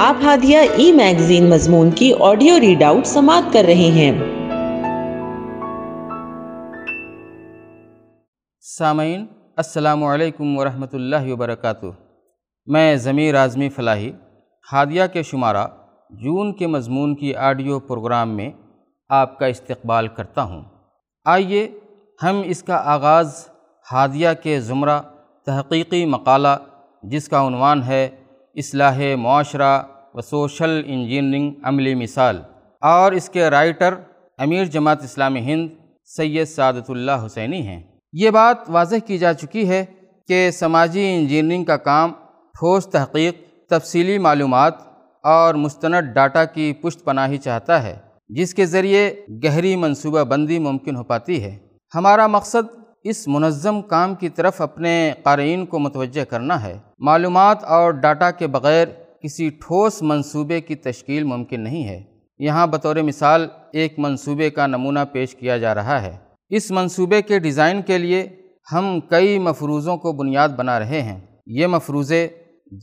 آپ ہادیہ ای میگزین مضمون کی آڈیو ریڈ آؤٹ سماعت کر رہے ہیں۔ سامعین، السلام علیکم ورحمۃ اللہ وبرکاتہ۔ میں ضمیر اعظمی فلاحی، ہادیہ کے شمارہ جون کے مضمون کی آڈیو پروگرام میں آپ کا استقبال کرتا ہوں۔ آئیے ہم اس کا آغاز ہادیہ کے زمرہ تحقیقی مقالہ، جس کا عنوان ہے اصلاح معاشرہ و سوشل انجینئرنگ عملی مثال۔ اور اس کے رائٹر امیر جماعت اسلامی ہند سید سعادت اللہ حسینی ہیں۔ یہ بات واضح کی جا چکی ہے کہ سماجی انجینئرنگ کا کام ٹھوس تحقیق، تفصیلی معلومات اور مستند ڈاٹا کی پشت پناہی چاہتا ہے، جس کے ذریعے گہری منصوبہ بندی ممکن ہو پاتی ہے۔ ہمارا مقصد اس منظم کام کی طرف اپنے قارئین کو متوجہ کرنا ہے۔ معلومات اور ڈاٹا کے بغیر کسی ٹھوس منصوبے کی تشکیل ممکن نہیں ہے۔ یہاں بطور مثال ایک منصوبے کا نمونہ پیش کیا جا رہا ہے۔ اس منصوبے کے ڈیزائن کے لیے ہم کئی مفروضوں کو بنیاد بنا رہے ہیں۔ یہ مفروضے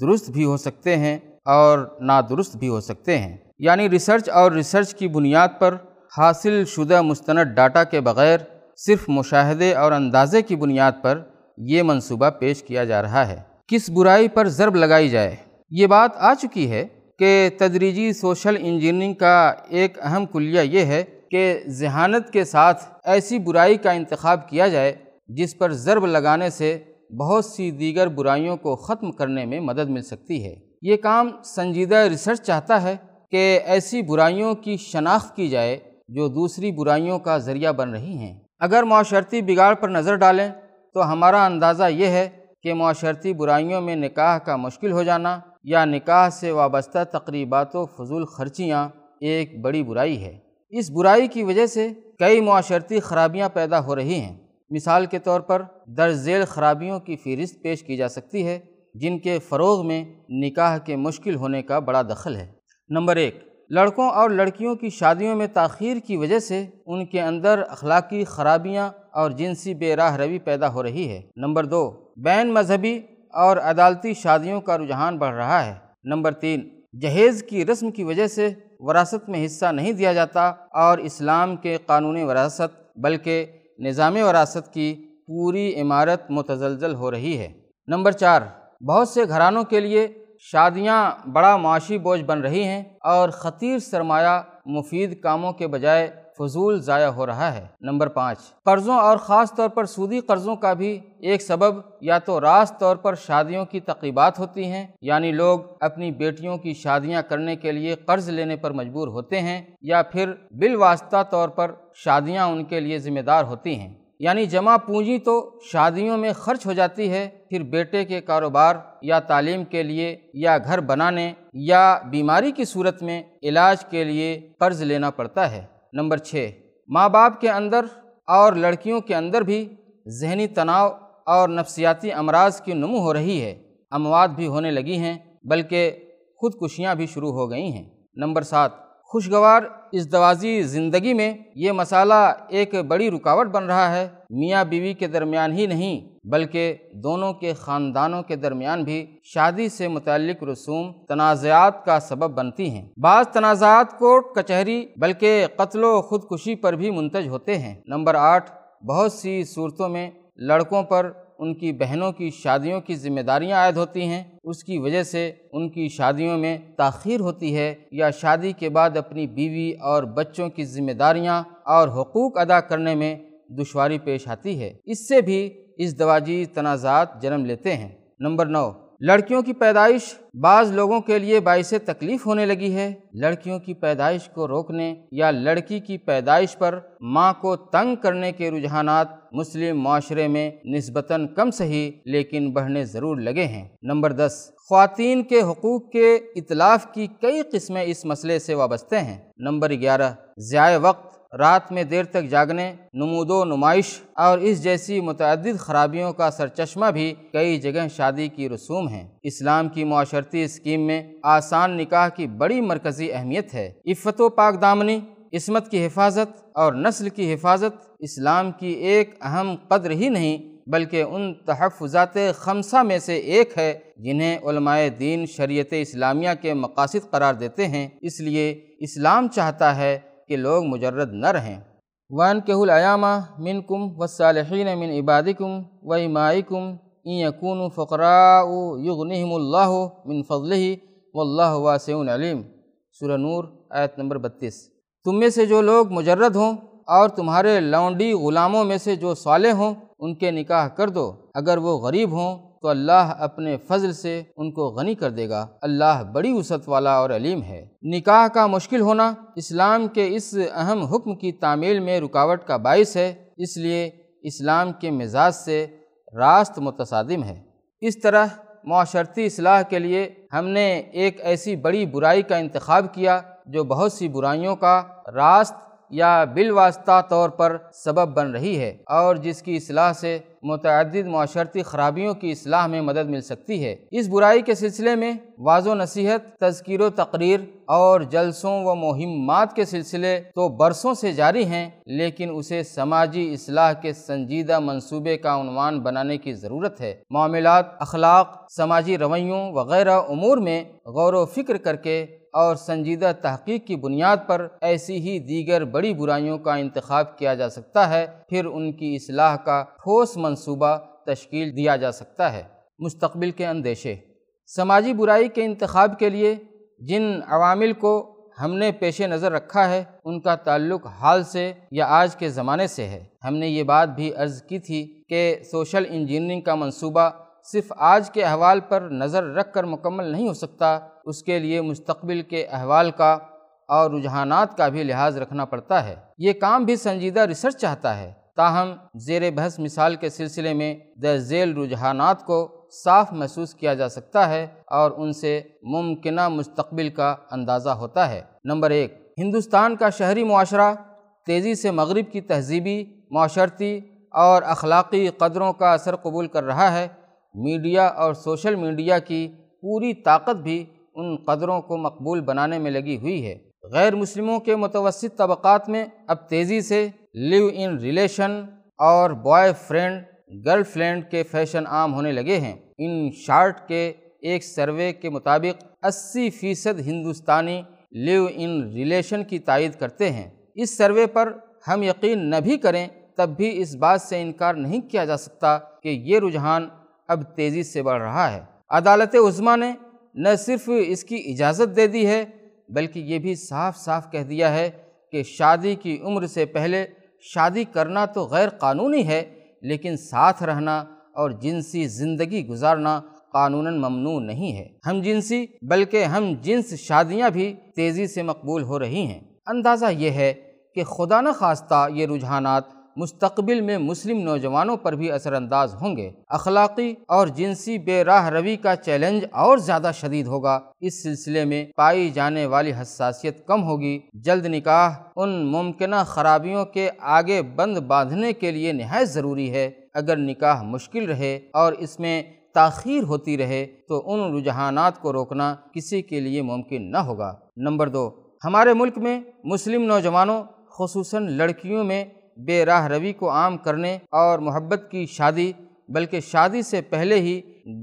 درست بھی ہو سکتے ہیں اور نادرست بھی ہو سکتے ہیں۔ یعنی ریسرچ اور ریسرچ کی بنیاد پر حاصل شدہ مستند ڈاٹا کے بغیر صرف مشاہدے اور اندازے کی بنیاد پر یہ منصوبہ پیش کیا جا رہا ہے۔ کس برائی پر ضرب لگائی جائے؟ یہ بات آ چکی ہے کہ تدریجی سوشل انجینئرنگ کا ایک اہم کلیہ یہ ہے کہ ذہانت کے ساتھ ایسی برائی کا انتخاب کیا جائے جس پر ضرب لگانے سے بہت سی دیگر برائیوں کو ختم کرنے میں مدد مل سکتی ہے۔ یہ کام سنجیدہ ریسرچ چاہتا ہے کہ ایسی برائیوں کی شناخت کی جائے جو دوسری برائیوں کا ذریعہ بن رہی ہیں۔ اگر معاشرتی بگاڑ پر نظر ڈالیں تو ہمارا اندازہ یہ ہے کہ معاشرتی برائیوں میں نکاح کا مشکل ہو جانا یا نکاح سے وابستہ تقریبات و فضول خرچیاں ایک بڑی برائی ہے۔ اس برائی کی وجہ سے کئی معاشرتی خرابیاں پیدا ہو رہی ہیں۔ مثال کے طور پر درج ذیل خرابیوں کی فہرست پیش کی جا سکتی ہے جن کے فروغ میں نکاح کے مشکل ہونے کا بڑا دخل ہے۔ نمبر ایک لڑکوں اور لڑکیوں کی شادیوں میں تاخیر کی وجہ سے ان کے اندر اخلاقی خرابیاں اور جنسی بے راہ روی پیدا ہو رہی ہے۔ نمبر دو، بین مذہبی اور عدالتی شادیوں کا رجحان بڑھ رہا ہے۔ نمبر تین، جہیز کی رسم کی وجہ سے وراثت میں حصہ نہیں دیا جاتا اور اسلام کے قانون وراثت بلکہ نظام وراثت کی پوری عمارت متزلزل ہو رہی ہے۔ نمبر چار، بہت سے گھرانوں کے لیے شادیاں بڑا معاشی بوجھ بن رہی ہیں اور خطیر سرمایہ مفید کاموں کے بجائے فضول ضائع ہو رہا ہے۔ نمبر پانچ، قرضوں اور خاص طور پر سودی قرضوں کا بھی ایک سبب یا تو راست طور پر شادیوں کی تقریبات ہوتی ہیں یعنی لوگ اپنی بیٹیوں کی شادیاں کرنے کے لیے قرض لینے پر مجبور ہوتے ہیں یا پھر بالواسطہ طور پر شادیاں ان کے لیے ذمہ دار ہوتی ہیں۔ یعنی جمع پونجی تو شادیوں میں خرچ ہو جاتی ہے، پھر بیٹے کے کاروبار یا تعلیم کے لیے یا گھر بنانے یا بیماری کی صورت میں علاج کے لیے قرض لینا پڑتا ہے۔ نمبر چھ، ماں باپ کے اندر اور لڑکیوں کے اندر بھی ذہنی تناؤ اور نفسیاتی امراض کی نمو ہو رہی ہے۔ اموات بھی ہونے لگی ہیں، بلکہ خودکشیاں بھی شروع ہو گئی ہیں۔ نمبر سات خوشگوار ازدواجی زندگی میں یہ مسئلہ ایک بڑی رکاوٹ بن رہا ہے۔ میاں بیوی کے درمیان ہی نہیں، بلکہ دونوں کے خاندانوں کے درمیان بھی شادی سے متعلق رسوم تنازعات کا سبب بنتی ہیں۔ بعض تنازعات کوٹ کچہری، بلکہ قتل و خودکشی پر بھی منتج ہوتے ہیں۔ نمبر آٹھ، بہت سی صورتوں میں لڑکوں پر ان کی بہنوں کی شادیوں کی ذمہ داریاں عائد ہوتی ہیں۔ اس کی وجہ سے ان کی شادیوں میں تاخیر ہوتی ہے یا شادی کے بعد اپنی بیوی اور بچوں کی ذمہ داریاں اور حقوق ادا کرنے میں دشواری پیش آتی ہے۔ اس سے بھی اس دواجی تنازعات جنم لیتے ہیں۔ نمبر نو لڑکیوں کی پیدائش بعض لوگوں کے لیے باعث تکلیف ہونے لگی ہے۔ لڑکیوں کی پیدائش کو روکنے یا لڑکی کی پیدائش پر ماں کو تنگ کرنے کے رجحانات مسلم معاشرے میں نسبتاً کم صحیح لیکن بڑھنے ضرور لگے ہیں۔ نمبر دس، خواتین کے حقوق کے اطلاف کی کئی قسمیں اس مسئلے سے وابستہ ہیں۔ نمبر گیارہ ضیاء وقت رات میں دیر تک جاگنے نمود و نمائش اور اس جیسی متعدد خرابیوں کا سرچشمہ بھی کئی جگہ شادی کی رسوم ہیں۔ اسلام کی معاشرتی اسکیم میں آسان نکاح کی بڑی مرکزی اہمیت ہے۔ عفت و پاک دامنی، عصمت کی حفاظت اور نسل کی حفاظت اسلام کی ایک اہم قدر ہی نہیں، بلکہ ان تحفظات خمسہ میں سے ایک ہے، جنہیں علماء دین شریعت اسلامیہ کے مقاصد قرار دیتے ہیں۔ اس لیے اسلام چاہتا ہے کہ لوگ مجرد نہ رہیں۔ وان کے العامہ من کم و صالحین من عبادکم و امائکم ان یکون فقراء یغنہم اللہ من فضلہ واللہ واسع علیم۔ سورہ نور، آیت نمبر بتیس۔ تم میں سے جو لوگ مجرد ہوں اور تمہارے لونڈی غلاموں میں سے جو صالح ہوں، ان کے نکاح کر دو۔ اگر وہ غریب ہوں تو اللہ اپنے فضل سے ان کو غنی کر دے گا۔ اللہ بڑی وسعت والا اور علیم ہے۔ نکاح کا مشکل ہونا اسلام کے اس اہم حکم کی تعمیل میں رکاوٹ کا باعث ہے، اس لیے اسلام کے مزاج سے راست متصادم ہے۔ اس طرح معاشرتی اصلاح کے لیے ہم نے ایک ایسی بڑی برائی کا انتخاب کیا جو بہت سی برائیوں کا راست یا بالواسطہ طور پر سبب بن رہی ہے اور جس کی اصلاح سے متعدد معاشرتی خرابیوں کی اصلاح میں مدد مل سکتی ہے۔ اس برائی کے سلسلے میں واض و نصیحت، تذکیر و تقریر اور جلسوں و مہمات کے سلسلے تو برسوں سے جاری ہیں، لیکن اسے سماجی اصلاح کے سنجیدہ منصوبے کا عنوان بنانے کی ضرورت ہے۔ معاملات، اخلاق، سماجی رویوں وغیرہ امور میں غور و فکر کر کے اور سنجیدہ تحقیق کی بنیاد پر ایسی ہی دیگر بڑی برائیوں کا انتخاب کیا جا سکتا ہے، پھر ان کی اصلاح کا ٹھوس منصوبہ تشکیل دیا جا سکتا ہے۔ مستقبل کے اندیشے۔ سماجی برائی کے انتخاب کے لیے جن عوامل کو ہم نے پیش نظر رکھا ہے، ان کا تعلق حال سے یا آج کے زمانے سے ہے۔ ہم نے یہ بات بھی عرض کی تھی کہ سوشل انجینئرنگ کا منصوبہ صرف آج کے احوال پر نظر رکھ کر مکمل نہیں ہو سکتا، اس کے لیے مستقبل کے احوال کا اور رجحانات کا بھی لحاظ رکھنا پڑتا ہے۔ یہ کام بھی سنجیدہ ریسرچ چاہتا ہے۔ تاہم، زیر بحث مثال کے سلسلے میں در ذیل رجحانات کو صاف محسوس کیا جا سکتا ہے اور ان سے ممکنہ مستقبل کا اندازہ ہوتا ہے۔ نمبر ایک، ہندوستان کا شہری معاشرہ تیزی سے مغرب کی تہذیبی، معاشرتی اور اخلاقی قدروں کا اثر قبول کر رہا ہے۔ میڈیا اور سوشل میڈیا کی پوری طاقت بھی ان قدروں کو مقبول بنانے میں لگی ہوئی ہے۔ غیر مسلموں کے متوسط طبقات میں اب تیزی سے لیو ان ریلیشن اور بوائے فرینڈ، گرل فرینڈ کے فیشن عام ہونے لگے ہیں۔ ان شارٹ کے ایک سروے کے مطابق اسی فیصد ہندوستانی لیو ان ریلیشن کی تائید کرتے ہیں۔ اس سروے پر ہم یقین نہ بھی کریں تب بھی اس بات سے انکار نہیں کیا جا سکتا کہ یہ رجحان اب تیزی سے بڑھ رہا ہے۔ عدالت عظمہ نے نہ صرف اس کی اجازت دے دی ہے، بلکہ یہ بھی صاف صاف کہہ دیا ہے کہ شادی کی عمر سے پہلے شادی کرنا تو غیر قانونی ہے، لیکن ساتھ رہنا اور جنسی زندگی گزارنا قانوناً ممنوع نہیں ہے۔ ہم جنسی، بلکہ ہم جنس شادیاں بھی تیزی سے مقبول ہو رہی ہیں۔ اندازہ یہ ہے کہ خدا نخواستہ یہ رجحانات مستقبل میں مسلم نوجوانوں پر بھی اثر انداز ہوں گے۔ اخلاقی اور جنسی بے راہ روی کا چیلنج اور زیادہ شدید ہوگا۔ اس سلسلے میں پائی جانے والی حساسیت کم ہوگی۔ جلد نکاح ان ممکنہ خرابیوں کے آگے بند باندھنے کے لیے نہایت ضروری ہے۔ اگر نکاح مشکل رہے اور اس میں تاخیر ہوتی رہے تو ان رجحانات کو روکنا کسی کے لیے ممکن نہ ہوگا۔ نمبر دو، ہمارے ملک میں مسلم نوجوانوں، خصوصاً لڑکیوں میں بے راہ روی کو عام کرنے اور محبت کی شادی، بلکہ شادی سے پہلے ہی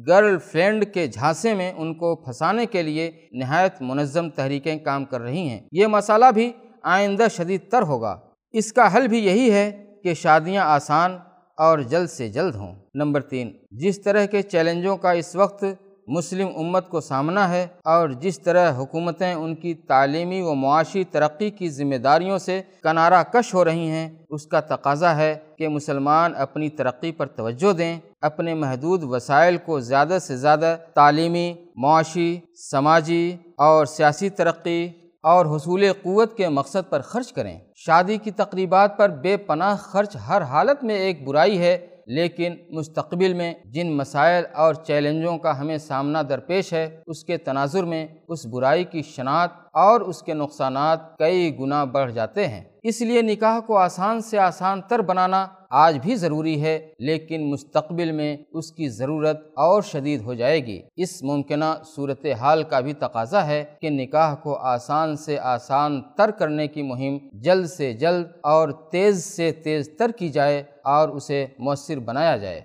گرل فرینڈ کے جھانسے میں ان کو پھنسانے کے لیے نہایت منظم تحریکیں کام کر رہی ہیں۔ یہ مسئلہ بھی آئندہ شدید تر ہوگا۔ اس کا حل بھی یہی ہے کہ شادیاں آسان اور جلد سے جلد ہوں۔ نمبر تین، جس طرح کے چیلنجوں کا اس وقت مسلم امت کو سامنا ہے اور جس طرح حکومتیں ان کی تعلیمی و معاشی ترقی کی ذمہ داریوں سے کنارہ کش ہو رہی ہیں، اس کا تقاضا ہے کہ مسلمان اپنی ترقی پر توجہ دیں، اپنے محدود وسائل کو زیادہ سے زیادہ تعلیمی، معاشی، سماجی اور سیاسی ترقی اور حصول قوت کے مقصد پر خرچ کریں۔ شادی کی تقریبات پر بے پناہ خرچ ہر حالت میں ایک برائی ہے لیکن مستقبل میں جن مسائل اور چیلنجوں کا ہمیں سامنا درپیش ہے، اس کے تناظر میں اس برائی کی شناخت اور اس کے نقصانات کئی گنا بڑھ جاتے ہیں۔ اس لیے نکاح کو آسان سے آسان تر بنانا آج بھی ضروری ہے، لیکن مستقبل میں اس کی ضرورت اور شدید ہو جائے گی۔ اس ممکنہ صورتحال کا بھی تقاضا ہے کہ نکاح کو آسان سے آسان تر کرنے کی مہم جلد سے جلد اور تیز سے تیز تر کی جائے اور اسے مؤثر بنایا جائے۔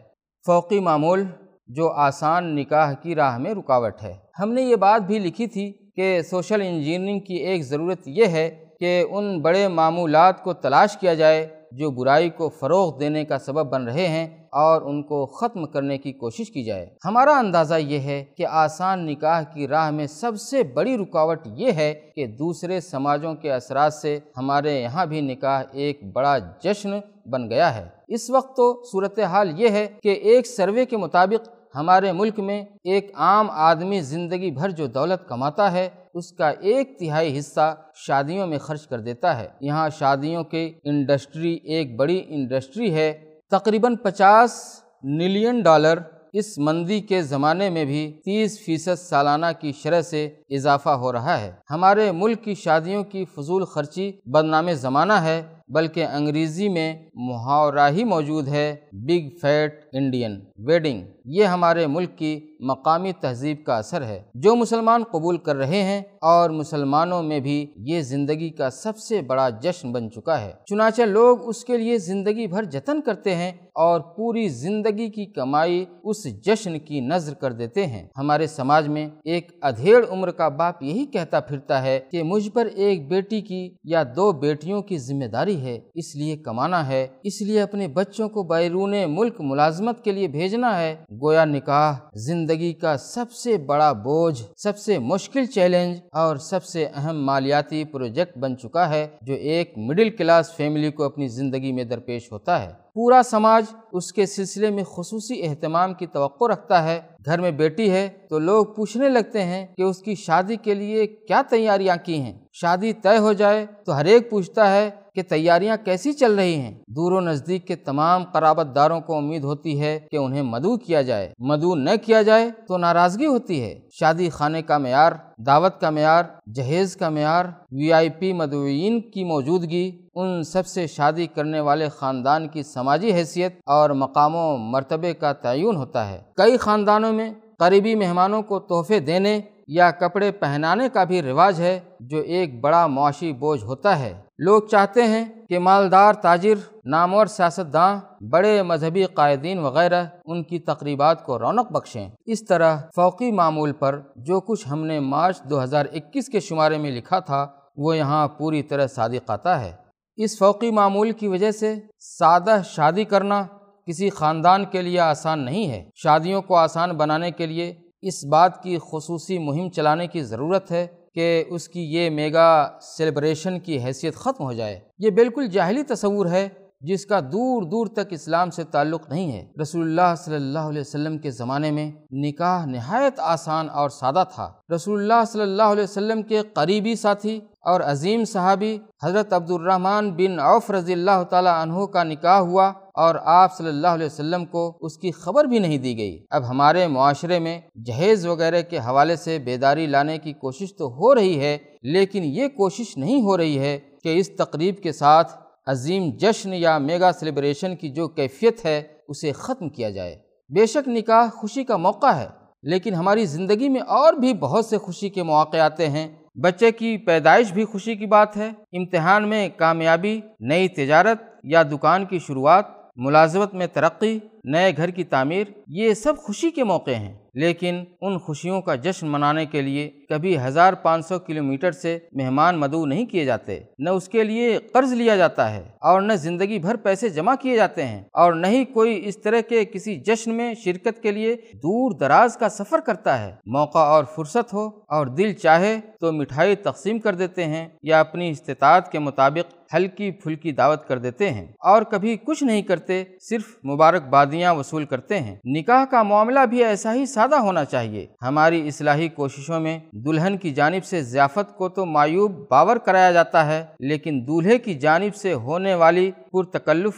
فوقی معمول، جو آسان نکاح کی راہ میں رکاوٹ ہے۔ ہم نے یہ بات بھی لکھی تھی کہ سوشل انجینئرنگ کی ایک ضرورت یہ ہے کہ ان بڑے معمولات کو تلاش کیا جائے جو برائی کو فروغ دینے کا سبب بن رہے ہیں اور ان کو ختم کرنے کی کوشش کی جائے۔ ہمارا اندازہ یہ ہے کہ آسان نکاح کی راہ میں سب سے بڑی رکاوٹ یہ ہے کہ دوسرے سماجوں کے اثرات سے ہمارے یہاں بھی نکاح ایک بڑا جشن بن گیا ہے۔ اس وقت تو صورتحال یہ ہے کہ ایک سروے کے مطابق ہمارے ملک میں ایک عام آدمی زندگی بھر جو دولت کماتا ہے اس کا ایک تہائی حصہ شادیوں میں خرچ کر دیتا ہے۔ یہاں شادیوں کے انڈسٹری، ایک بڑی انڈسٹری ہے۔ تقریباً پچاس ملین ڈالر اس مندی کے زمانے میں بھی تیس فیصد سالانہ کی شرح سے اضافہ ہو رہا ہے۔ ہمارے ملک کی شادیوں کی فضول خرچی بدنام زمانہ ہے، بلکہ انگریزی میں محاورہ ہی موجود ہے۔ بگ فیٹ انڈین ویڈنگ یہ ہمارے ملک کی مقامی تہذیب کا اثر ہے۔ جو مسلمان قبول کر رہے ہیں اور مسلمانوں میں بھی یہ زندگی کا سب سے بڑا جشن بن چکا ہے۔ چنانچہ لوگ اس کے لیے زندگی بھر جتن کرتے ہیں اور پوری زندگی کی کمائی اس جشن کی نظر کر دیتے ہیں۔ ہمارے سماج میں ایک ادھیڑ عمر کا باپ یہی کہتا پھرتا ہے کہ مجھ پر ایک بیٹی کی یا دو بیٹیوں کی ذمہ داری ہے، اس لیے کمانا ہے، اس لیے اپنے بچوں کو بیرون ملک ملازمت کے لیے بھیجنا ہے۔ گویا نکاح زندگی کا سب سے بڑا بوجھ، سب سے مشکل چیلنج اور سب سے اہم مالیاتی پروجیکٹ بن چکا ہے جو ایک مڈل کلاس فیملی کو اپنی زندگی میں درپیش ہوتا ہے۔ پورا سماج اس کے سلسلے میں خصوصی اہتمام کی توقع رکھتا ہے۔ گھر میں بیٹی ہے تو لوگ پوچھنے لگتے ہیں کہ اس کی شادی کے لیے کیا تیاریاں کی ہیں۔ شادی طے ہو جائے تو ہر ایک پوچھتا ہے کہ تیاریاں کیسی چل رہی ہیں؟ دور و نزدیک کے تمام قرابت داروں کو امید ہوتی ہے کہ انہیں مدعو کیا جائے۔ مدعو نہ کیا جائے تو ناراضگی ہوتی ہے۔ شادی خانے کا معیار، دعوت کا معیار، جہیز کا معیار، وی آئی پی مدعوین کی موجودگی، ان سب سے شادی کرنے والے خاندان کی سماجی حیثیت اور مقام و مرتبے کا تعین ہوتا ہے۔ کئی خاندانوں میں قریبی مہمانوں کو تحفے دینے یا کپڑے پہنانے کا بھی رواج ہے، جو ایک بڑا معاشی بوجھ ہوتا ہے۔ لوگ چاہتے ہیں کہ مالدار، تاجر، نامور، سیاستداں، بڑے مذہبی قائدین وغیرہ ان کی تقریبات کو رونق بخشیں۔ اس طرح فوقی معمول پر جو کچھ ہم نے مارچ دو ہزار اکیس کے شمارے میں لکھا تھا، وہ یہاں پوری طرح صادق آتا ہے۔ اس فوقی معمول کی وجہ سے سادہ شادی کرنا کسی خاندان کے لیے آسان نہیں ہے۔ شادیوں کو آسان بنانے کے لیے اس بات کی خصوصی مہم چلانے کی ضرورت ہے۔ کہ اس کی یہ میگا سیلیبریشن کی حیثیت ختم ہو جائے۔ یہ بالکل جاہلی تصور ہے جس کا دور دور تک اسلام سے تعلق نہیں ہے۔ رسول اللہ صلی اللہ علیہ وسلم کے زمانے میں نکاح نہایت آسان اور سادہ تھا۔ رسول اللہ صلی اللہ علیہ وسلم کے قریبی ساتھی اور عظیم صحابی حضرت عبد الرحمن بن عوف رضی اللہ تعالیٰ عنہ کا نکاح ہوا۔ اور آپ صلی اللہ علیہ وسلم کو اس کی خبر بھی نہیں دی گئی۔ اب ہمارے معاشرے میں جہیز وغیرہ کے حوالے سے بیداری لانے کی کوشش تو ہو رہی ہے، لیکن یہ کوشش نہیں ہو رہی ہے کہ اس تقریب کے ساتھ عظیم جشن یا میگا سیلیبریشن کی جو کیفیت ہے اسے ختم کیا جائے۔ بے شک نکاح خوشی کا موقع ہے، لیکن ہماری زندگی میں اور بھی بہت سے خوشی کے مواقع آتے ہیں۔ بچے کی پیدائش بھی خوشی کی بات ہے۔ امتحان میں کامیابی، نئی تجارت یا دکان کی شروعات ملازمت میں ترقی نئے گھر کی تعمیر یہ سب خوشی کے موقع ہیں۔ لیکن ان خوشیوں کا جشن منانے کے لیے کبھی ہزار پانچ سو کلو سے مہمان مدعو نہیں کیے جاتے۔ نہ اس کے لیے قرض لیا جاتا ہے اور نہ زندگی بھر پیسے جمع کیے جاتے ہیں۔ اور نہ ہی کوئی اس طرح کے کسی جشن میں شرکت کے لیے دور دراز کا سفر کرتا ہے۔ موقع اور فرصت ہو اور دل چاہے تو مٹھائی تقسیم کر دیتے ہیں یا اپنی استطاعت کے مطابق ہلکی پھلکی دعوت کر دیتے ہیں۔ اور کبھی کچھ نہیں کرتے، صرف مبارکبادیاں وصول کرتے ہیں۔ نکاح کا معاملہ بھی ایسا ہی سادہ ہونا چاہیے۔ ہماری اصلاحی کوششوں میں دلہن کی جانب سے ضیافت کو تو معیوب باور کرایا جاتا ہے، لیکن دولہے کی جانب سے ہونے والی پرتکلف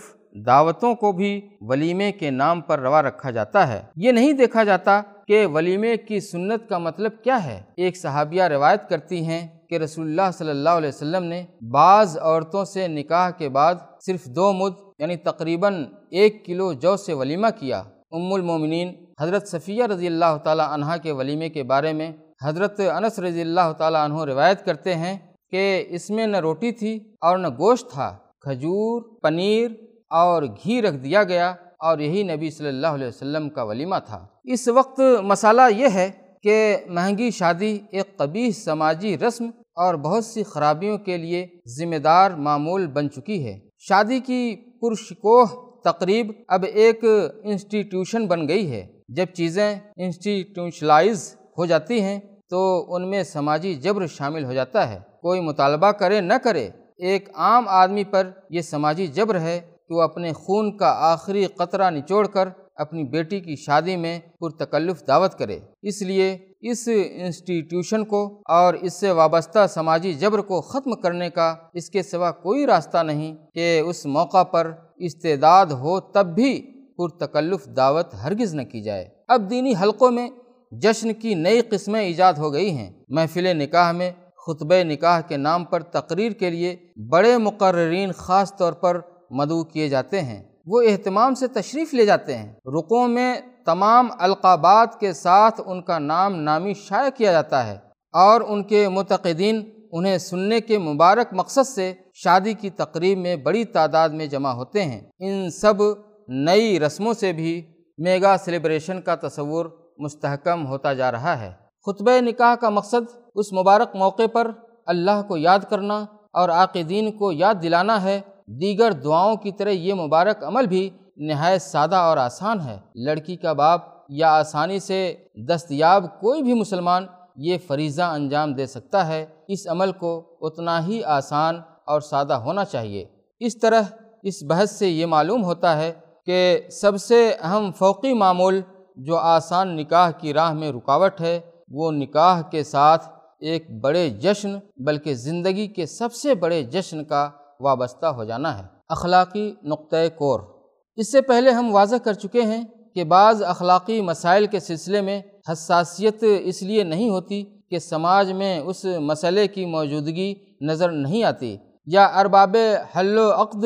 دعوتوں کو بھی ولیمے کے نام پر روا رکھا جاتا ہے۔ یہ نہیں دیکھا جاتا کہ ولیمے کی سنت کا مطلب کیا ہے۔ ایک صحابیہ روایت کرتی ہیں کہ رسول اللہ صلی اللہ علیہ وسلم نے بعض عورتوں سے نکاح کے بعد صرف دو مد یعنی تقریباً ایک کلو جو سے ولیمہ کیا۔ ام المومنین حضرت صفیہ رضی اللہ تعالیٰ عنہ کے ولیمے کے بارے میں حضرت انس رضی اللہ تعالیٰ عنہ روایت کرتے ہیں کہ اس میں نہ روٹی تھی اور نہ گوشت تھا، کھجور، پنیر اور گھی رکھ دیا گیا اور یہی نبی صلی اللہ علیہ وسلم کا ولیمہ تھا۔ اس وقت مسئلہ یہ ہے کہ مہنگی شادی ایک قبیح سماجی رسم اور بہت سی خرابیوں کے لیے ذمہ دار معمول بن چکی ہے۔ شادی کی پرشکوہ تقریب اب ایک انسٹیٹیوشن بن گئی ہے۔ جب چیزیں انسٹیٹیوشلائز ہو جاتی ہیں تو ان میں سماجی جبر شامل ہو جاتا ہے۔ کوئی مطالبہ کرے نہ کرے، ایک عام آدمی پر یہ سماجی جبر ہے کہ وہ اپنے خون کا آخری قطرہ نچوڑ کر اپنی بیٹی کی شادی میں پرتکلف دعوت کرے۔ اس لیے اس انسٹیٹیوشن کو اور اس سے وابستہ سماجی جبر کو ختم کرنے کا اس کے سوا کوئی راستہ نہیں کہ اس موقع پر استعداد ہو تب بھی پرتکلف دعوت ہرگز نہ کی جائے۔ اب دینی حلقوں میں جشن کی نئی قسمیں ایجاد ہو گئی ہیں۔ محفل نکاح میں خطبہ نکاح کے نام پر تقریر کے لیے بڑے مقررین خاص طور پر مدعو کیے جاتے ہیں۔ وہ اہتمام سے تشریف لے جاتے ہیں۔ رقوں میں تمام القابات کے ساتھ ان کا نام نامی شائع کیا جاتا ہے اور ان کے متقدین انہیں سننے کے مبارک مقصد سے شادی کی تقریب میں بڑی تعداد میں جمع ہوتے ہیں۔ ان سب نئی رسموں سے بھی میگا سیلیبریشن کا تصور مستحکم ہوتا جا رہا ہے۔ خطبہ نکاح کا مقصد اس مبارک موقع پر اللہ کو یاد کرنا اور عاقدین کو یاد دلانا ہے۔ دیگر دعاؤں کی طرح یہ مبارک عمل بھی نہایت سادہ اور آسان ہے۔ لڑکی کا باپ یا آسانی سے دستیاب کوئی بھی مسلمان یہ فریضہ انجام دے سکتا ہے۔ اس عمل کو اتنا ہی آسان اور سادہ ہونا چاہیے۔ اس طرح اس بحث سے یہ معلوم ہوتا ہے کہ سب سے اہم فوقی معمول جو آسان نکاح کی راہ میں رکاوٹ ہے، وہ نکاح کے ساتھ ایک بڑے جشن بلکہ زندگی کے سب سے بڑے جشن کا وابستہ ہو جانا ہے۔ اخلاقی نقطۂ کور۔ اس سے پہلے ہم واضح کر چکے ہیں کہ بعض اخلاقی مسائل کے سلسلے میں حساسیت اس لیے نہیں ہوتی کہ سماج میں اس مسئلے کی موجودگی نظر نہیں آتی یا ارباب حل و عقد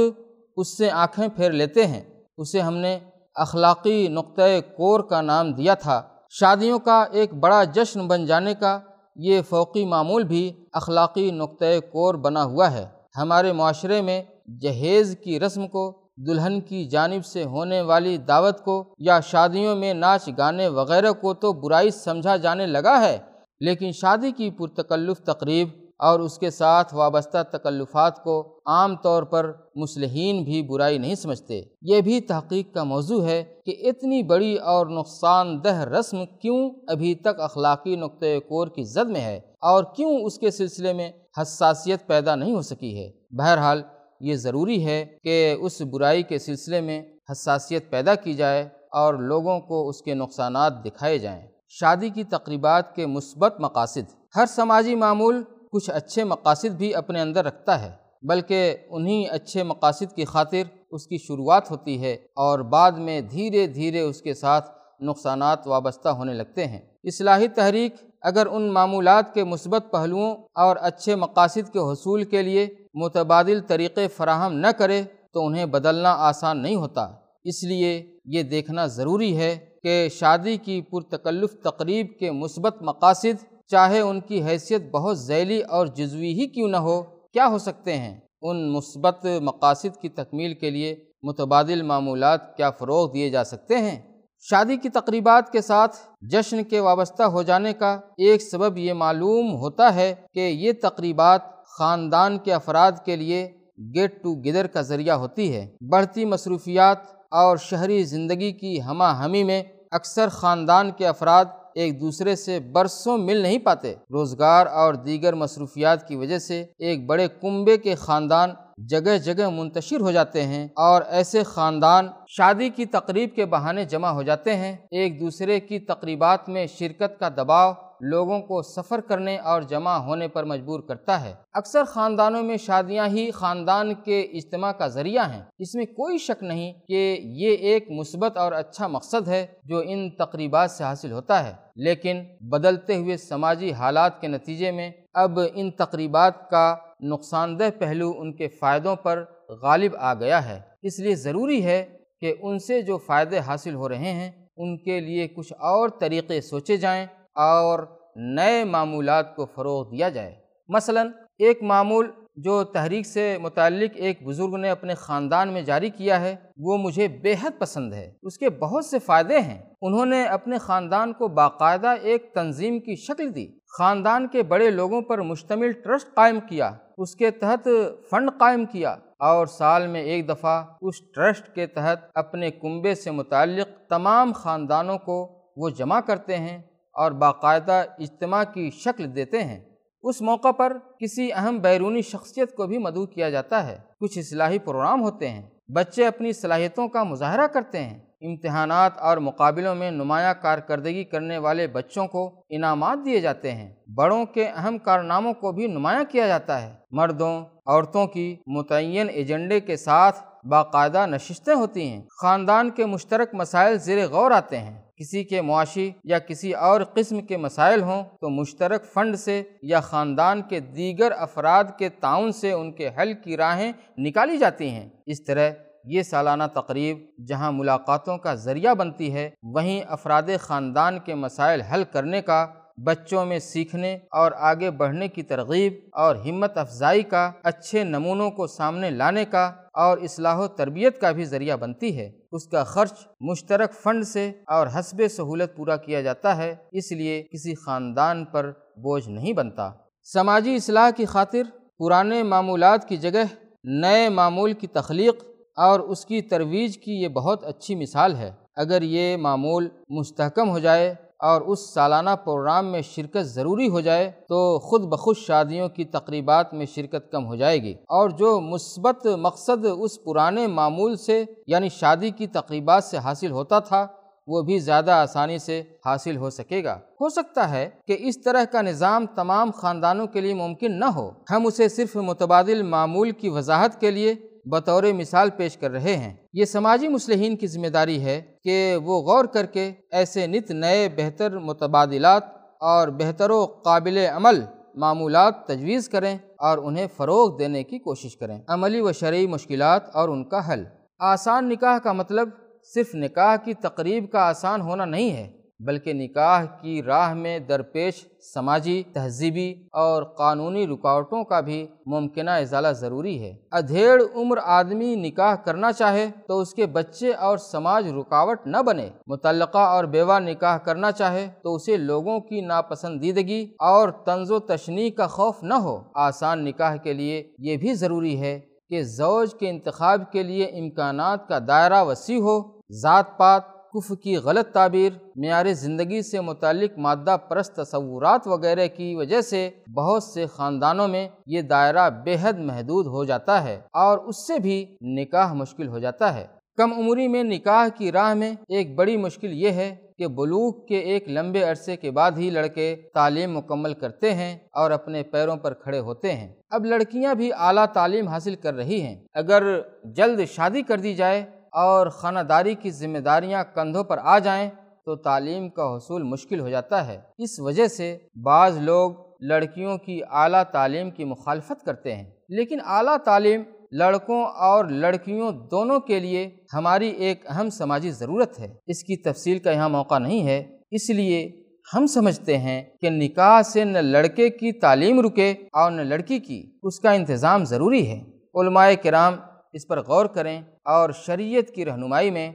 اس سے آنکھیں پھیر لیتے ہیں۔ اسے ہم نے اخلاقی نقطۂ کور کا نام دیا تھا۔ شادیوں کا ایک بڑا جشن بن جانے کا یہ فوقی معمول بھی اخلاقی نقطۂ کور بنا ہوا ہے۔ ہمارے معاشرے میں جہیز کی رسم کو، دلہن کی جانب سے ہونے والی دعوت کو یا شادیوں میں ناچ گانے وغیرہ کو تو برائی سمجھا جانے لگا ہے، لیکن شادی کی پرتکلف تقریب اور اس کے ساتھ وابستہ تکلفات کو عام طور پر مسلحین بھی برائی نہیں سمجھتے۔ یہ بھی تحقیق کا موضوع ہے کہ اتنی بڑی اور نقصان دہ رسم کیوں ابھی تک اخلاقی نقطۂ کور کی زد میں ہے اور کیوں اس کے سلسلے میں حساسیت پیدا نہیں ہو سکی ہے۔ بہرحال، یہ ضروری ہے کہ اس برائی کے سلسلے میں حساسیت پیدا کی جائے اور لوگوں کو اس کے نقصانات دکھائے جائیں۔ شادی کی تقریبات کے مثبت مقاصد۔ ہر سماجی معمول کچھ اچھے مقاصد بھی اپنے اندر رکھتا ہے، بلکہ انہی اچھے مقاصد کی خاطر اس کی شروعات ہوتی ہے اور بعد میں دھیرے دھیرے اس کے ساتھ نقصانات وابستہ ہونے لگتے ہیں۔ اصلاحی تحریک اگر ان معمولات کے مثبت پہلوؤں اور اچھے مقاصد کے حصول کے لیے متبادل طریقے فراہم نہ کرے تو انہیں بدلنا آسان نہیں ہوتا۔ اس لیے یہ دیکھنا ضروری ہے کہ شادی کی پرتکلف تقریب کے مثبت مقاصد چاہے ان کی حیثیت بہت ذیلی اور جزوی ہی کیوں نہ ہو، کیا ہو سکتے ہیں؟ ان مثبت مقاصد کی تکمیل کے لیے متبادل معمولات کیا فروغ دیے جا سکتے ہیں؟ شادی کی تقریبات کے ساتھ جشن کے وابستہ ہو جانے کا ایک سبب یہ معلوم ہوتا ہے کہ یہ تقریبات خاندان کے افراد کے لیے گیٹ ٹو گیدر کا ذریعہ ہوتی ہے۔ بڑھتی مصروفیات اور شہری زندگی کی ہمہ ہمی میں اکثر خاندان کے افراد ایک دوسرے سے برسوں مل نہیں پاتے۔ روزگار اور دیگر مصروفیات کی وجہ سے ایک بڑے کنبے کے خاندان جگہ جگہ منتشر ہو جاتے ہیں اور ایسے خاندان شادی کی تقریب کے بہانے جمع ہو جاتے ہیں۔ ایک دوسرے کی تقریبات میں شرکت کا دباؤ لوگوں کو سفر کرنے اور جمع ہونے پر مجبور کرتا ہے۔ اکثر خاندانوں میں شادیاں ہی خاندان کے اجتماع کا ذریعہ ہیں۔ اس میں کوئی شک نہیں کہ یہ ایک مثبت اور اچھا مقصد ہے جو ان تقریبات سے حاصل ہوتا ہے۔ لیکن بدلتے ہوئے سماجی حالات کے نتیجے میں اب ان تقریبات کا نقصان دہ پہلو ان کے فائدوں پر غالب آ گیا ہے۔ اس لیے ضروری ہے کہ ان سے جو فائدے حاصل ہو رہے ہیں، ان کے لیے کچھ اور طریقے سوچے جائیں اور نئے معمولات کو فروغ دیا جائے۔ مثلا، ایک معمول جو تحریک سے متعلق ایک بزرگ نے اپنے خاندان میں جاری کیا ہے، وہ مجھے بے حد پسند ہے۔ اس کے بہت سے فائدے ہیں۔ انہوں نے اپنے خاندان کو باقاعدہ ایک تنظیم کی شکل دی۔ خاندان کے بڑے لوگوں پر مشتمل ٹرسٹ قائم کیا۔ اس کے تحت فنڈ قائم کیا اور سال میں ایک دفعہ اس ٹرسٹ کے تحت اپنے کنبے سے متعلق تمام خاندانوں کو وہ جمع کرتے ہیں اور باقاعدہ اجتماع کی شکل دیتے ہیں۔ اس موقع پر کسی اہم بیرونی شخصیت کو بھی مدعو کیا جاتا ہے۔ کچھ اصلاحی پروگرام ہوتے ہیں۔ بچے اپنی صلاحیتوں کا مظاہرہ کرتے ہیں۔ امتحانات اور مقابلوں میں نمایاں کارکردگی کرنے والے بچوں کو انعامات دیے جاتے ہیں۔ بڑوں کے اہم کارناموں کو بھی نمایاں کیا جاتا ہے۔ مردوں، عورتوں کی متعین ایجنڈے کے ساتھ باقاعدہ نشستیں ہوتی ہیں۔ خاندان کے مشترک مسائل زیر غور آتے ہیں۔ کسی کے معاشی یا کسی اور قسم کے مسائل ہوں تو مشترک فنڈ سے یا خاندان کے دیگر افراد کے تعاون سے ان کے حل کی راہیں نکالی جاتی ہیں۔ اس طرح یہ سالانہ تقریب جہاں ملاقاتوں کا ذریعہ بنتی ہے، وہیں افراد خاندان کے مسائل حل کرنے کا، بچوں میں سیکھنے اور آگے بڑھنے کی ترغیب اور ہمت افزائی کا، اچھے نمونوں کو سامنے لانے کا اور اصلاح و تربیت کا بھی ذریعہ بنتی ہے۔ اس کا خرچ مشترک فنڈ سے اور حسب سہولت پورا کیا جاتا ہے، اس لیے کسی خاندان پر بوجھ نہیں بنتا۔ سماجی اصلاح کی خاطر پرانے معمولات کی جگہ نئے معمول کی تخلیق اور اس کی ترویج کی یہ بہت اچھی مثال ہے۔ اگر یہ معمول مستحکم ہو جائے اور اس سالانہ پروگرام میں شرکت ضروری ہو جائے تو خود بخود شادیوں کی تقریبات میں شرکت کم ہو جائے گی۔ اور جو مثبت مقصد اس پرانے معمول سے یعنی شادی کی تقریبات سے حاصل ہوتا تھا، وہ بھی زیادہ آسانی سے حاصل ہو سکے گا۔ ہو سکتا ہے کہ اس طرح کا نظام تمام خاندانوں کے لیے ممکن نہ ہو۔ ہم اسے صرف متبادل معمول کی وضاحت کے لیے بطور مثال پیش کر رہے ہیں۔ یہ سماجی مسلحین کی ذمہ داری ہے کہ وہ غور کر کے ایسے نت نئے بہتر متبادلات اور بہتر و قابل عمل معمولات تجویز کریں اور انہیں فروغ دینے کی کوشش کریں۔ عملی و شرعی مشکلات اور ان کا حل۔ آسان نکاح کا مطلب صرف نکاح کی تقریب کا آسان ہونا نہیں ہے۔ بلکہ نکاح کی راہ میں درپیش سماجی، تہذیبی اور قانونی رکاوٹوں کا بھی ممکنہ ازالہ ضروری ہے۔ ادھیڑ عمر آدمی نکاح کرنا چاہے تو اس کے بچے اور سماج رکاوٹ نہ بنے۔ متعلقہ اور بیوہ نکاح کرنا چاہے تو اسے لوگوں کی ناپسندیدگی اور طنز و تشنی کا خوف نہ ہو۔ آسان نکاح کے لیے یہ بھی ضروری ہے کہ زوج کے انتخاب کے لیے امکانات کا دائرہ وسیع ہو۔ ذات پات کف کی غلط تعبیر، معیار زندگی سے متعلق مادہ پرست تصورات وغیرہ کی وجہ سے بہت سے خاندانوں میں یہ دائرہ بے حد محدود ہو جاتا ہے اور اس سے بھی نکاح مشکل ہو جاتا ہے۔ کم عمری میں نکاح کی راہ میں ایک بڑی مشکل یہ ہے کہ بلوغ کے ایک لمبے عرصے کے بعد ہی لڑکے تعلیم مکمل کرتے ہیں اور اپنے پیروں پر کھڑے ہوتے ہیں۔ اب لڑکیاں بھی اعلیٰ تعلیم حاصل کر رہی ہیں۔ اگر جلد شادی کر دی جائے اور خانہ داری کی ذمہ داریاں کندھوں پر آ جائیں تو تعلیم کا حصول مشکل ہو جاتا ہے۔ اس وجہ سے بعض لوگ لڑکیوں کی اعلیٰ تعلیم کی مخالفت کرتے ہیں۔ لیکن اعلیٰ تعلیم لڑکوں اور لڑکیوں دونوں کے لیے ہماری ایک اہم سماجی ضرورت ہے۔ اس کی تفصیل کا یہاں موقع نہیں ہے۔ اس لیے ہم سمجھتے ہیں کہ نکاح سے نہ لڑکے کی تعلیم رکے اور نہ لڑکی کی۔ اس کا انتظام ضروری ہے۔ علماء کرام اس پر غور کریں اور شریعت کی رہنمائی میں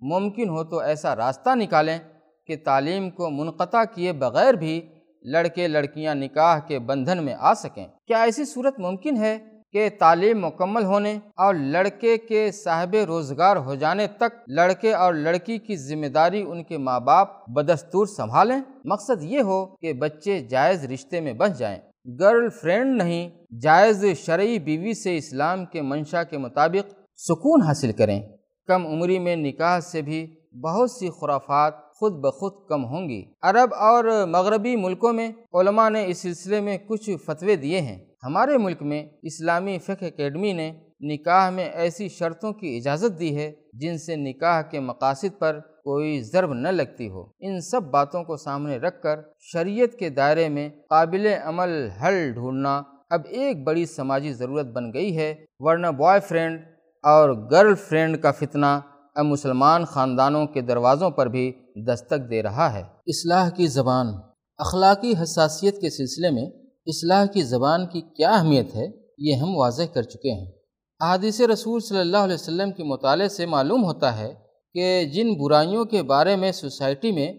ممکن ہو تو ایسا راستہ نکالیں کہ تعلیم کو منقطع کیے بغیر بھی لڑکے لڑکیاں نکاح کے بندھن میں آ سکیں۔ کیا ایسی صورت ممکن ہے کہ تعلیم مکمل ہونے اور لڑکے کے صاحب روزگار ہو جانے تک لڑکے اور لڑکی کی ذمہ داری ان کے ماں باپ بدستور سنبھالیں؟ مقصد یہ ہو کہ بچے جائز رشتے میں بچ جائیں۔ گرل فرینڈ نہیں، جائز شرعی بیوی سے اسلام کے منشا کے مطابق سکون حاصل کریں۔ کم عمری میں نکاح سے بھی بہت سی خرافات خود بخود کم ہوں گی۔ عرب اور مغربی ملکوں میں علماء نے اس سلسلے میں کچھ فتوے دیے ہیں۔ ہمارے ملک میں اسلامی فقہ اکیڈمی نے نکاح میں ایسی شرطوں کی اجازت دی ہے جن سے نکاح کے مقاصد پر کوئی ضرب نہ لگتی ہو۔ ان سب باتوں کو سامنے رکھ کر شریعت کے دائرے میں قابل عمل حل ڈھونڈنا اب ایک بڑی سماجی ضرورت بن گئی ہے۔ ورنہ بوائے فرینڈ اور گرل فرینڈ کا فتنہ اب مسلمان خاندانوں کے دروازوں پر بھی دستک دے رہا ہے۔ اصلاح کی زبان۔ اخلاقی حساسیت کے سلسلے میں اصلاح کی زبان کی کیا اہمیت ہے یہ ہم واضح کر چکے ہیں۔ احادیث رسول صلی اللہ علیہ وسلم کے مطالعے سے معلوم ہوتا ہے کہ جن برائیوں کے بارے میں سوسائٹی میں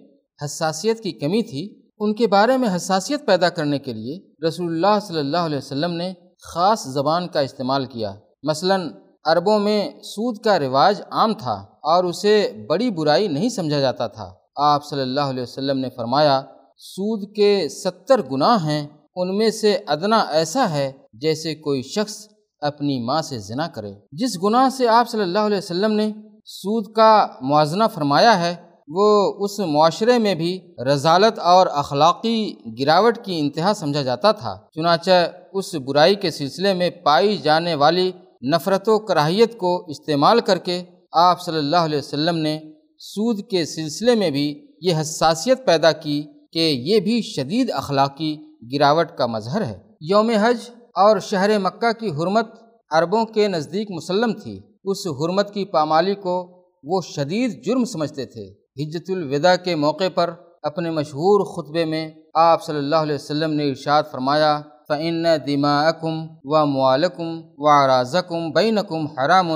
حساسیت کی کمی تھی، ان کے بارے میں حساسیت پیدا کرنے کے لیے رسول اللہ صلی اللہ علیہ وسلم نے خاص زبان کا استعمال کیا۔ مثلا، عربوں میں سود کا رواج عام تھا اور اسے بڑی برائی نہیں سمجھا جاتا تھا۔ آپ صلی اللہ علیہ وسلم نے فرمایا، سود کے ستر گناہ ہیں، ان میں سے ادنا ایسا ہے جیسے کوئی شخص اپنی ماں سے زنا کرے۔ جس گناہ سے آپ صلی اللہ علیہ وسلم نے سود کا موازنہ فرمایا ہے، وہ اس معاشرے میں بھی رضالت اور اخلاقی گراوٹ کی انتہا سمجھا جاتا تھا۔ چنانچہ اس برائی کے سلسلے میں پائی جانے والی نفرت و کراہیت کو استعمال کر کے آپ صلی اللہ علیہ وسلم نے سود کے سلسلے میں بھی یہ حساسیت پیدا کی کہ یہ بھی شدید اخلاقی گراوٹ کا مظہر ہے۔ یوم حج اور شہر مکہ کی حرمت عربوں کے نزدیک مسلم تھی۔ اس حرمت کی پامالی کو وہ شدید جرم سمجھتے تھے۔ حجت الوداع کے موقع پر اپنے مشہور خطبے میں آپ صلی اللہ علیہ وسلم نے ارشاد فرمایا فعن دماءکم و موالکم و رازکم بینکم حرام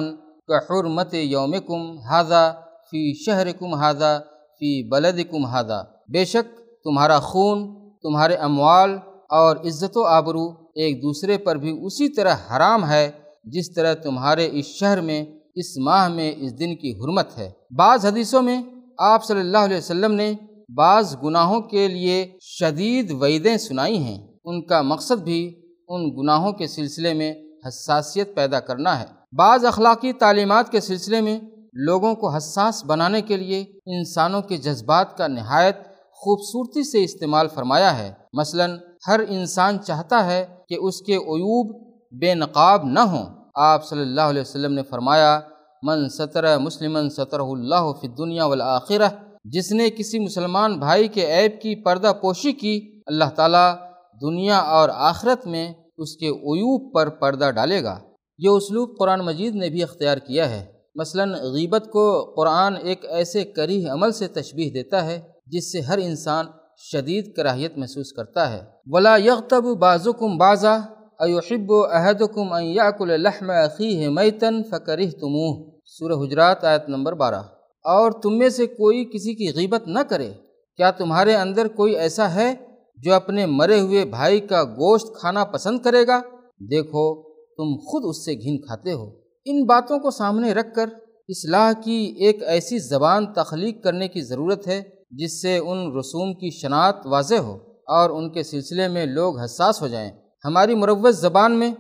کا حرمت یومکم حاضہ فی شہرکم حاضہ فی بلدکم حاضہ بے شک تمہارا خون، تمہارے اموال اور عزت و آبرو ایک دوسرے پر بھی اسی طرح حرام ہے جس طرح تمہارے اس شہر میں، اس ماہ میں، اس دن کی حرمت ہے۔ بعض حدیثوں میں آپ صلی اللہ علیہ وسلم نے بعض گناہوں کے لیے شدید وعیدیں سنائی ہیں۔ ان کا مقصد بھی ان گناہوں کے سلسلے میں حساسیت پیدا کرنا ہے۔ بعض اخلاقی تعلیمات کے سلسلے میں لوگوں کو حساس بنانے کے لیے انسانوں کے جذبات کا نہایت خوبصورتی سے استعمال فرمایا ہے۔ مثلا ہر انسان چاہتا ہے کہ اس کے عیوب بے نقاب نہ ہوں۔ آپ صلی اللہ علیہ وسلم نے فرمایا، من سطر مسلم سطر اللہ فی دنیا والآخرہ جس نے کسی مسلمان بھائی کے عیب کی پردہ پوشی کی، اللہ تعالیٰ دنیا اور آخرت میں اس کے عیوب پر پردہ ڈالے گا۔ یہ اسلوب قرآن مجید نے بھی اختیار کیا ہے۔ مثلا، غیبت کو قرآن ایک ایسے کریح عمل سے تشبیح دیتا ہے جس سے ہر انسان شدید کراہیت محسوس کرتا ہے۔ ولا یغتب بازکم بازا ایحب احدکم ان یاکل لحم اخیہ میتن فکرہتموہ۔ سورہ حجرات آیت نمبر بارہ۔ اور تم میں سے کوئی کسی کی غیبت نہ کرے۔ کیا تمہارے اندر کوئی ایسا ہے جو اپنے مرے ہوئے بھائی کا گوشت کھانا پسند کرے گا؟ دیکھو، تم خود اس سے گھن کھاتے ہو۔ ان باتوں کو سامنے رکھ کر اصلاح کی ایک ایسی زبان تخلیق کرنے کی ضرورت ہے جس سے ان رسوم کی شناخت واضح ہو۔ اور ان کے سلسلے میں لوگ حساس ہو جائیں۔ ہماری مروض زبان میں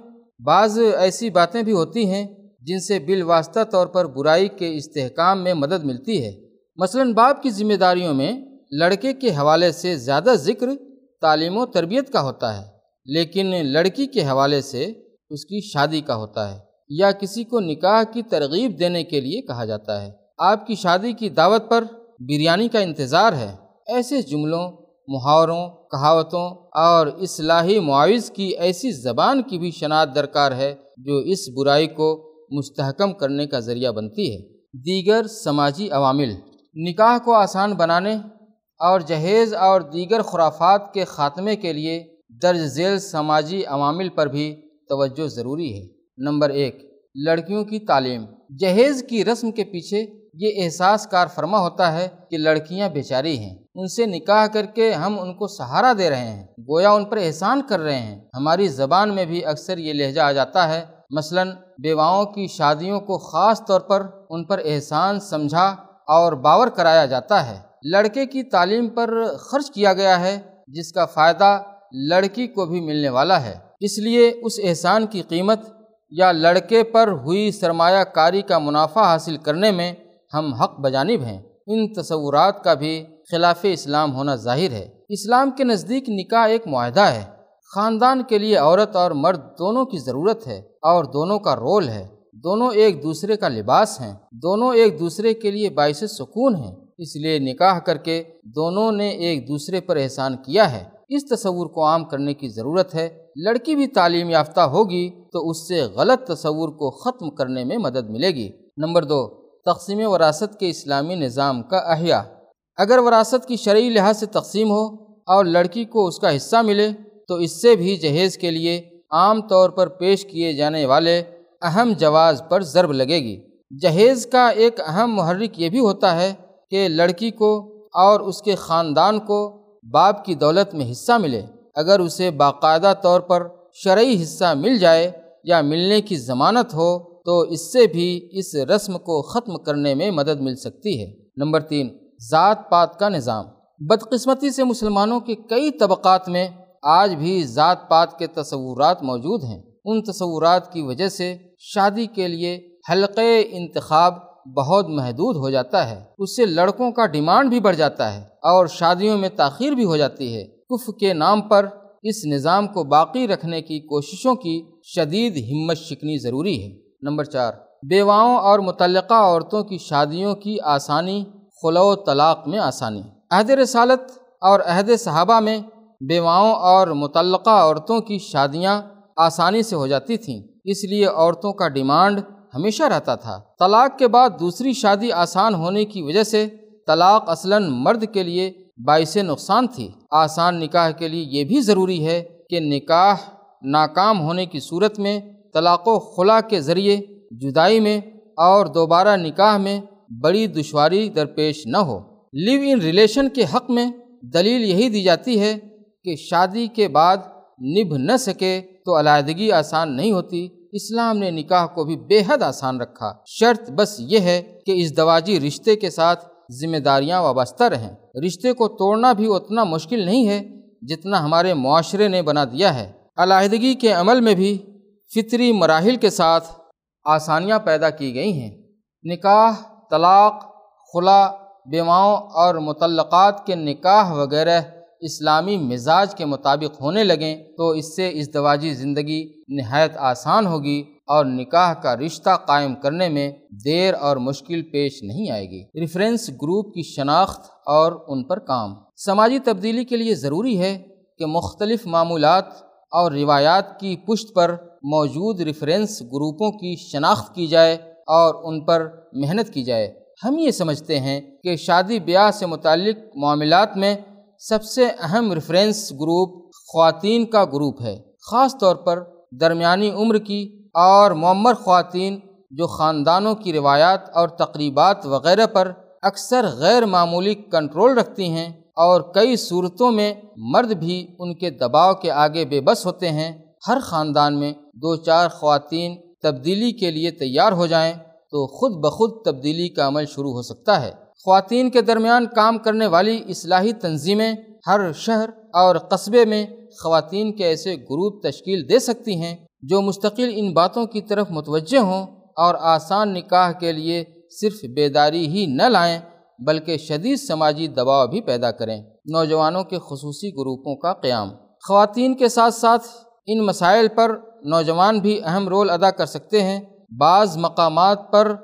بعض ایسی باتیں بھی ہوتی ہیں جن سے بالواسطہ طور پر برائی کے استحکام میں مدد ملتی ہے۔ مثلا باپ کی ذمہ داریوں میں لڑکے کے حوالے سے زیادہ ذکر تعلیم و تربیت کا ہوتا ہے، لیکن لڑکی کے حوالے سے اس کی شادی کا ہوتا ہے یا کسی کو نکاح کی ترغیب دینے کے لیے کہا جاتا ہے۔ آپ کی شادی کی دعوت پر بریانی کا انتظار ہے۔ ایسے جملوں، محاوروں کہاوتوں اور اصلاحی معاوض کی ایسی زبان کی بھی شناخت درکار ہے جو اس برائی کو مستحکم کرنے کا ذریعہ بنتی ہے۔ دیگر سماجی عوامل نکاح کو آسان بنانے اور جہیز اور دیگر خرافات کے خاتمے کے لیے درج ذیل سماجی عوامل پر بھی توجہ ضروری ہے۔ نمبر ایک لڑکیوں کی تعلیم جہیز کی رسم کے پیچھے یہ احساس کار فرما ہوتا ہے کہ لڑکیاں بیچاری ہیں۔ ان سے نکاح کر کے ہم ان کو سہارا دے رہے ہیں۔ گویا ان پر احسان کر رہے ہیں۔ ہماری زبان میں بھی اکثر یہ لہجہ آ جاتا ہے۔ مثلا، بیواؤں کی شادیوں کو خاص طور پر ان پر احسان، سمجھا اور باور کرایا جاتا ہے۔ لڑکے کی تعلیم پر خرچ کیا گیا ہے، جس کا فائدہ لڑکی کو بھی ملنے والا ہے۔ اس لیے اس احسان کی قیمت یا لڑکے پر ہوئی سرمایہ کاری کا منافع حاصل کرنے میں ہم حق بجانب ہیں۔ ان تصورات کا بھی خلاف اسلام ہونا ظاہر ہے۔ اسلام کے نزدیک نکاح ایک معاہدہ ہے۔ خاندان کے لیے عورت اور مرد دونوں کی ضرورت ہے اور دونوں کا رول ہے۔ دونوں ایک دوسرے کا لباس ہیں۔ دونوں ایک دوسرے کے لیے باعث سکون ہیں۔ اس لیے نکاح کر کے دونوں نے ایک دوسرے پر احسان کیا ہے۔ اس تصور کو عام کرنے کی ضرورت ہے۔ لڑکی بھی تعلیم یافتہ ہوگی تو اس سے غلط تصور کو ختم کرنے میں مدد ملے گی۔ نمبر دو تقسیم وراثت کے اسلامی نظام کا احیاء۔ اگر وراثت کی شرعی لحاظ سے تقسیم ہو اور لڑکی کو اس کا حصہ ملے، تو اس سے بھی جہیز کے لیے عام طور پر پیش کیے جانے والے اہم جواز پر ضرب لگے گی۔ جہیز کا ایک اہم محرک یہ بھی ہوتا ہے کہ لڑکی کو اور اس کے خاندان کو باپ کی دولت میں حصہ ملے۔ اگر اسے باقاعدہ طور پر شرعی حصہ مل جائے یا ملنے کی ضمانت ہو تو اس سے بھی اس رسم کو ختم کرنے میں مدد مل سکتی ہے۔ نمبر تین، ذات پات کا نظام۔ بدقسمتی سے مسلمانوں کے کئی طبقات میں آج بھی ذات پات کے تصورات موجود ہیں۔ ان تصورات کی وجہ سے شادی کے لیے حلقے انتخاب بہت محدود ہو جاتا ہے۔ اس سے لڑکوں کا ڈیمانڈ بھی بڑھ جاتا ہے اور شادیوں میں تاخیر بھی ہو جاتی ہے۔ کف کے نام پر اس نظام کو باقی رکھنے کی کوششوں کی شدید ہمت شکنی ضروری ہے۔ نمبر چار، بیواؤں اور متعلقہ عورتوں کی شادیوں کی آسانی خلو و طلاق میں آسانی۔ عہد رسالت اور عہد صحابہ میں بیواؤں اور متعلقہ عورتوں کی شادیاں آسانی سے ہو جاتی تھیں، اس لیے عورتوں کا ڈیمانڈ ہمیشہ رہتا تھا۔ طلاق کے بعد دوسری شادی آسان ہونے کی وجہ سے طلاق اصلاً مرد کے لیے باعث نقصان تھی۔ آسان نکاح کے لیے یہ بھی ضروری ہے کہ نکاح ناکام ہونے کی صورت میں طلاق و خلا کے ذریعے جدائی میں اور دوبارہ نکاح میں بڑی دشواری درپیش نہ ہو۔ لیو ان ریلیشن کے حق میں دلیل یہی دی جاتی ہے کہ شادی کے بعد نبھ نہ سکے تو علیحدگی آسان نہیں ہوتی۔ اسلام نے نکاح کو بھی بے حد آسان رکھا۔ شرط بس یہ ہے کہ اس دواجی رشتے کے ساتھ ذمہ داریاں وابستہ رہیں۔ رشتے کو توڑنا بھی اتنا مشکل نہیں ہے جتنا ہمارے معاشرے نے بنا دیا ہے۔ علیحدگی کے عمل میں بھی فطری مراحل کے ساتھ آسانیاں پیدا کی گئی ہیں۔ نکاح، طلاق، خلا بیواؤں اور متعلقات کے نکاح وغیرہ اسلامی مزاج کے مطابق ہونے لگیں تو اس سے اس دواجی زندگی نہایت آسان ہوگی اور نکاح کا رشتہ قائم کرنے میں دیر اور مشکل پیش نہیں آئے گی۔ ریفرنس گروپ کی شناخت اور ان پر کام۔ سماجی تبدیلی کے لیے ضروری ہے کہ مختلف معمولات اور روایات کی پشت پر موجود ریفرنس گروپوں کی شناخت کی جائے اور ان پر محنت کی جائے۔ ہم یہ سمجھتے ہیں کہ شادی بیاہ سے متعلق معاملات میں سب سے اہم ریفرنس گروپ خواتین کا گروپ ہے۔ خاص طور پر درمیانی عمر کی اور معمر خواتین جو خاندانوں کی روایات اور تقریبات وغیرہ پر اکثر غیر معمولی کنٹرول رکھتی ہیں۔ اور کئی صورتوں میں مرد بھی ان کے دباؤ کے آگے بے بس ہوتے ہیں۔ ہر خاندان میں دو چار خواتین تبدیلی کے لیے تیار ہو جائیں تو خود بخود تبدیلی کا عمل شروع ہو سکتا ہے۔ خواتین کے درمیان کام کرنے والی اصلاحی تنظیمیں ہر شہر اور قصبے میں خواتین کے ایسے گروپ تشکیل دے سکتی ہیں جو مستقل ان باتوں کی طرف متوجہ ہوں اور آسان نکاح کے لیے صرف بیداری ہی نہ لائیں۔ بلکہ شدید سماجی دباؤ بھی پیدا کریں۔ نوجوانوں کے خصوصی گروپوں کا قیام۔ خواتین کے ساتھ ساتھ ان مسائل پر نوجوان بھی اہم رول ادا کر سکتے ہیں۔ بعض مقامات پر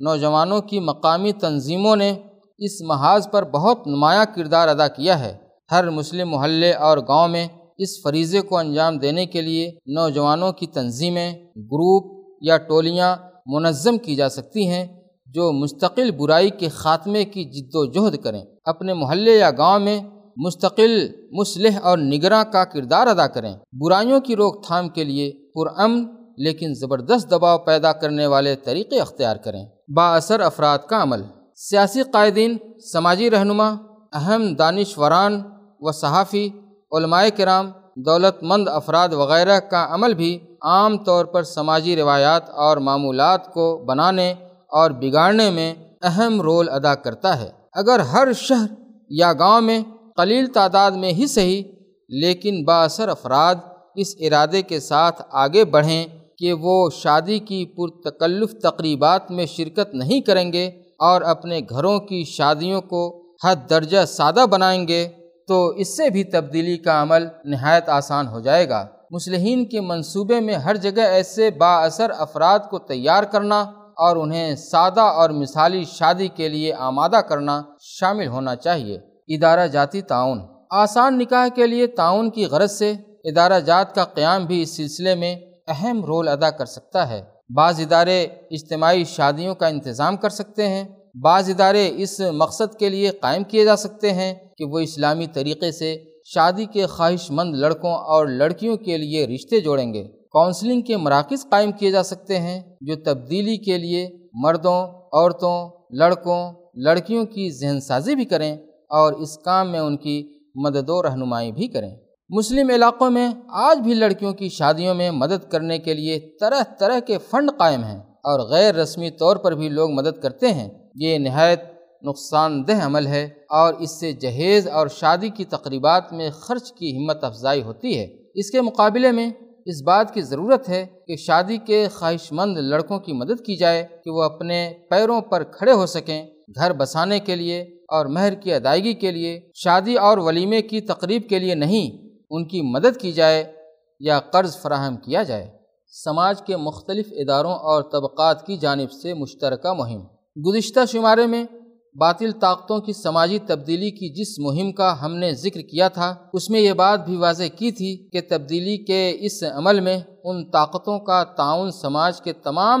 نوجوانوں کی مقامی تنظیموں نے اس محاذ پر بہت نمایاں کردار ادا کیا ہے۔ ہر مسلم محلے اور گاؤں میں اس فریضے کو انجام دینے کے لیے نوجوانوں کی تنظیمیں، گروپ یا ٹولیاں منظم کی جا سکتی ہیں۔ جو مستقل برائی کے خاتمے کی جد و جہد کریں۔ اپنے محلے یا گاؤں میں مستقل مسلح اور نگراں کا کردار ادا کریں۔ برائیوں کی روک تھام کے لیے پرامن لیکن زبردست دباؤ پیدا کرنے والے طریقے اختیار کریں۔ با اثر افراد کا عمل۔ سیاسی قائدین، سماجی رہنما، اہم دانشوران و صحافی، علماء کرام، دولت مند افراد وغیرہ کا عمل بھی عام طور پر سماجی روایات اور معمولات کو بنانے اور بگاڑنے میں اہم رول ادا کرتا ہے۔ اگر ہر شہر یا گاؤں میں قلیل تعداد میں ہی صحیح، لیکن با اثر افراد اس ارادے کے ساتھ آگے بڑھیں کہ وہ شادی کی پرتکلف تقریبات میں شرکت نہیں کریں گے اور اپنے گھروں کی شادیوں کو حد درجہ سادہ بنائیں گے، تو اس سے بھی تبدیلی کا عمل نہایت آسان ہو جائے گا۔ مسلمین کے منصوبے میں ہر جگہ ایسے با اثر افراد کو تیار کرنا اور انہیں سادہ اور مثالی شادی کے لیے آمادہ کرنا شامل ہونا چاہیے۔ ادارہ جاتی تعاون۔ آسان نکاح کے لیے تعاون کی غرض سے ادارہ جات کا قیام بھی اس سلسلے میں اہم رول ادا کر سکتا ہے۔ بعض ادارے اجتماعی شادیوں کا انتظام کر سکتے ہیں۔ بعض ادارے اس مقصد کے لیے قائم کیے جا سکتے ہیں کہ وہ اسلامی طریقے سے شادی کے خواہش مند لڑکوں اور لڑکیوں کے لیے رشتے جوڑیں گے۔ کونسلنگ کے مراکز قائم کیے جا سکتے ہیں جو تبدیلی کے لیے مردوں، عورتوں، لڑکوں، لڑکیوں کی ذہن سازی بھی کریں اور اس کام میں ان کی مدد و رہنمائی بھی کریں۔ مسلم علاقوں میں آج بھی لڑکیوں کی شادیوں میں مدد کرنے کے لیے طرح طرح کے فنڈ قائم ہیں اور غیر رسمی طور پر بھی لوگ مدد کرتے ہیں۔ یہ نہایت نقصان دہ عمل ہے اور اس سے جہیز اور شادی کی تقریبات میں خرچ کی ہمت افزائی ہوتی ہے۔ اس کے مقابلے میں اس بات کی ضرورت ہے کہ شادی کے خواہش مند لڑکوں کی مدد کی جائے کہ وہ اپنے پیروں پر کھڑے ہو سکیں گھر بسانے کے لیے اور مہر کی ادائیگی کے لیے، شادی اور ولیمے کی تقریب کے لیے نہیں، ان کی مدد کی جائے یا قرض فراہم کیا جائے۔ سماج کے مختلف اداروں اور طبقات کی جانب سے مشترکہ مہم۔ گزشتہ شمارے میں باطل طاقتوں کی سماجی تبدیلی کی جس مہم کا ہم نے ذکر کیا تھا، اس میں یہ بات بھی واضح کی تھی کہ تبدیلی کے اس عمل میں ان طاقتوں کا تعاون سماج کے تمام